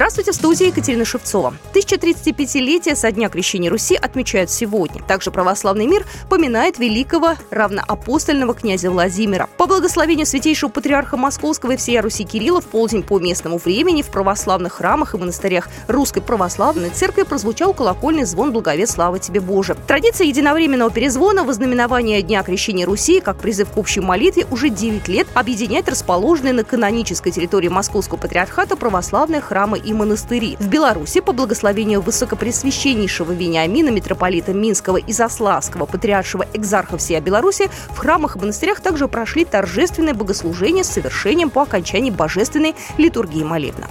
Здравствуйте, в студии Екатерина Шевцова. 1035-летие со дня крещения Руси отмечают сегодня. Также православный мир поминает великого равноапостольного князя Владимира. По благословению святейшего патриарха Московского и всея Руси Кирилла в полдень по местному времени в православных храмах и монастырях Русской Православной Церкви прозвучал колокольный звон «Благовет, слава тебе, Боже». Традиция единовременного перезвона в ознаменование Дня крещения Руси, как призыв к общей молитве, уже 9 лет объединяет расположенные на канонической территории Московского патриархата православные храмы и и монастыри. В Беларуси по благословению высокопресвященнейшего Вениамина, митрополита Минского и Заславского, патриаршего экзарха всея Беларуси, в храмах и монастырях также прошли торжественные богослужения с совершением по окончании божественной литургии молебна.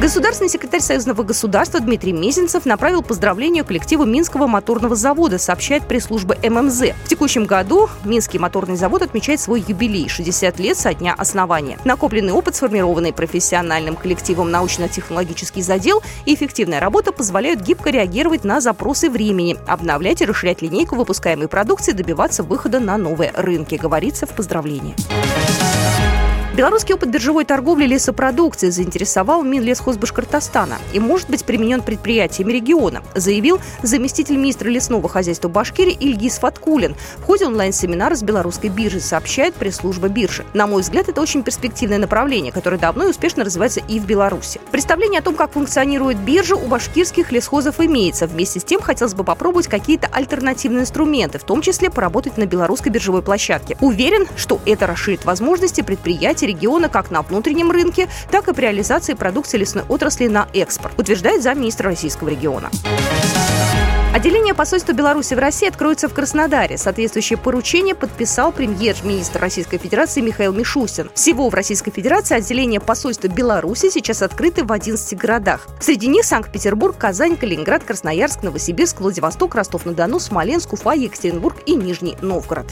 Государственный секретарь Союзного государства Дмитрий Мезенцев направил поздравления коллективу Минского моторного завода, сообщает пресс-служба ММЗ. В текущем году Минский моторный завод отмечает свой юбилей – 60 лет со дня основания. Накопленный опыт, сформированный профессиональным коллективом научно-технологический задел и эффективная работа позволяют гибко реагировать на запросы времени, обновлять и расширять линейку выпускаемой продукции, добиваться выхода на новые рынки, говорится в поздравлении. Белорусский опыт биржевой торговли лесопродукции заинтересовал Минлесхоз Башкортостана и может быть применен предприятиями региона, заявил заместитель министра лесного хозяйства Башкирии Ильгиз Фаткулин в ходе онлайн-семинара с белорусской биржей, сообщает пресс-служба биржи. На мой взгляд, это очень перспективное направление, которое давно и успешно развивается и в Беларуси. Представление о том, как функционирует биржа, у башкирских лесхозов имеется. Вместе с тем хотелось бы попробовать какие-то альтернативные инструменты, в том числе поработать на белорусской биржевой площадке. Уверен, что это расширит возможности предприятий региона как на внутреннем рынке, так и при реализации продукции лесной отрасли на экспорт, утверждает замминистра российского региона. Отделение посольства Беларуси в России откроется в Краснодаре. Соответствующее поручение подписал премьер-министр Российской Федерации Михаил Мишустин. Всего в Российской Федерации отделение посольства Беларуси сейчас открыты в 11 городах. Среди них Санкт-Петербург, Казань, Калининград, Красноярск, Новосибирск, Владивосток, Ростов-на-Дону, Смоленск, Уфа, Екатеринбург и Нижний Новгород.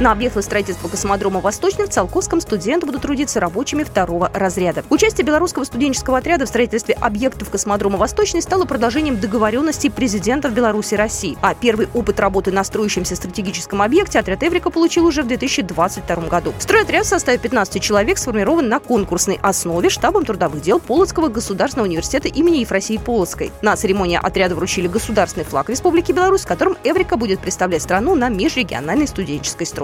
На объектах строительства космодрома «Восточный» в Циолковском студенты будут трудиться рабочими второго разряда. Участие белорусского студенческого отряда в строительстве объектов космодрома «Восточный» стало продолжением договоренности президентов Беларуси и России. А первый опыт работы на строящемся стратегическом объекте отряд «Эврика» получил уже в 2022 году. Стройотряд в составе 15 человек сформирован на конкурсной основе штабом трудовых дел Полоцкого государственного университета имени Ефросии Полоцкой. На церемонии отряда вручили государственный флаг Республики Беларусь, в котором «Эврика» будет представлять страну на межрегиональной студенческой стройке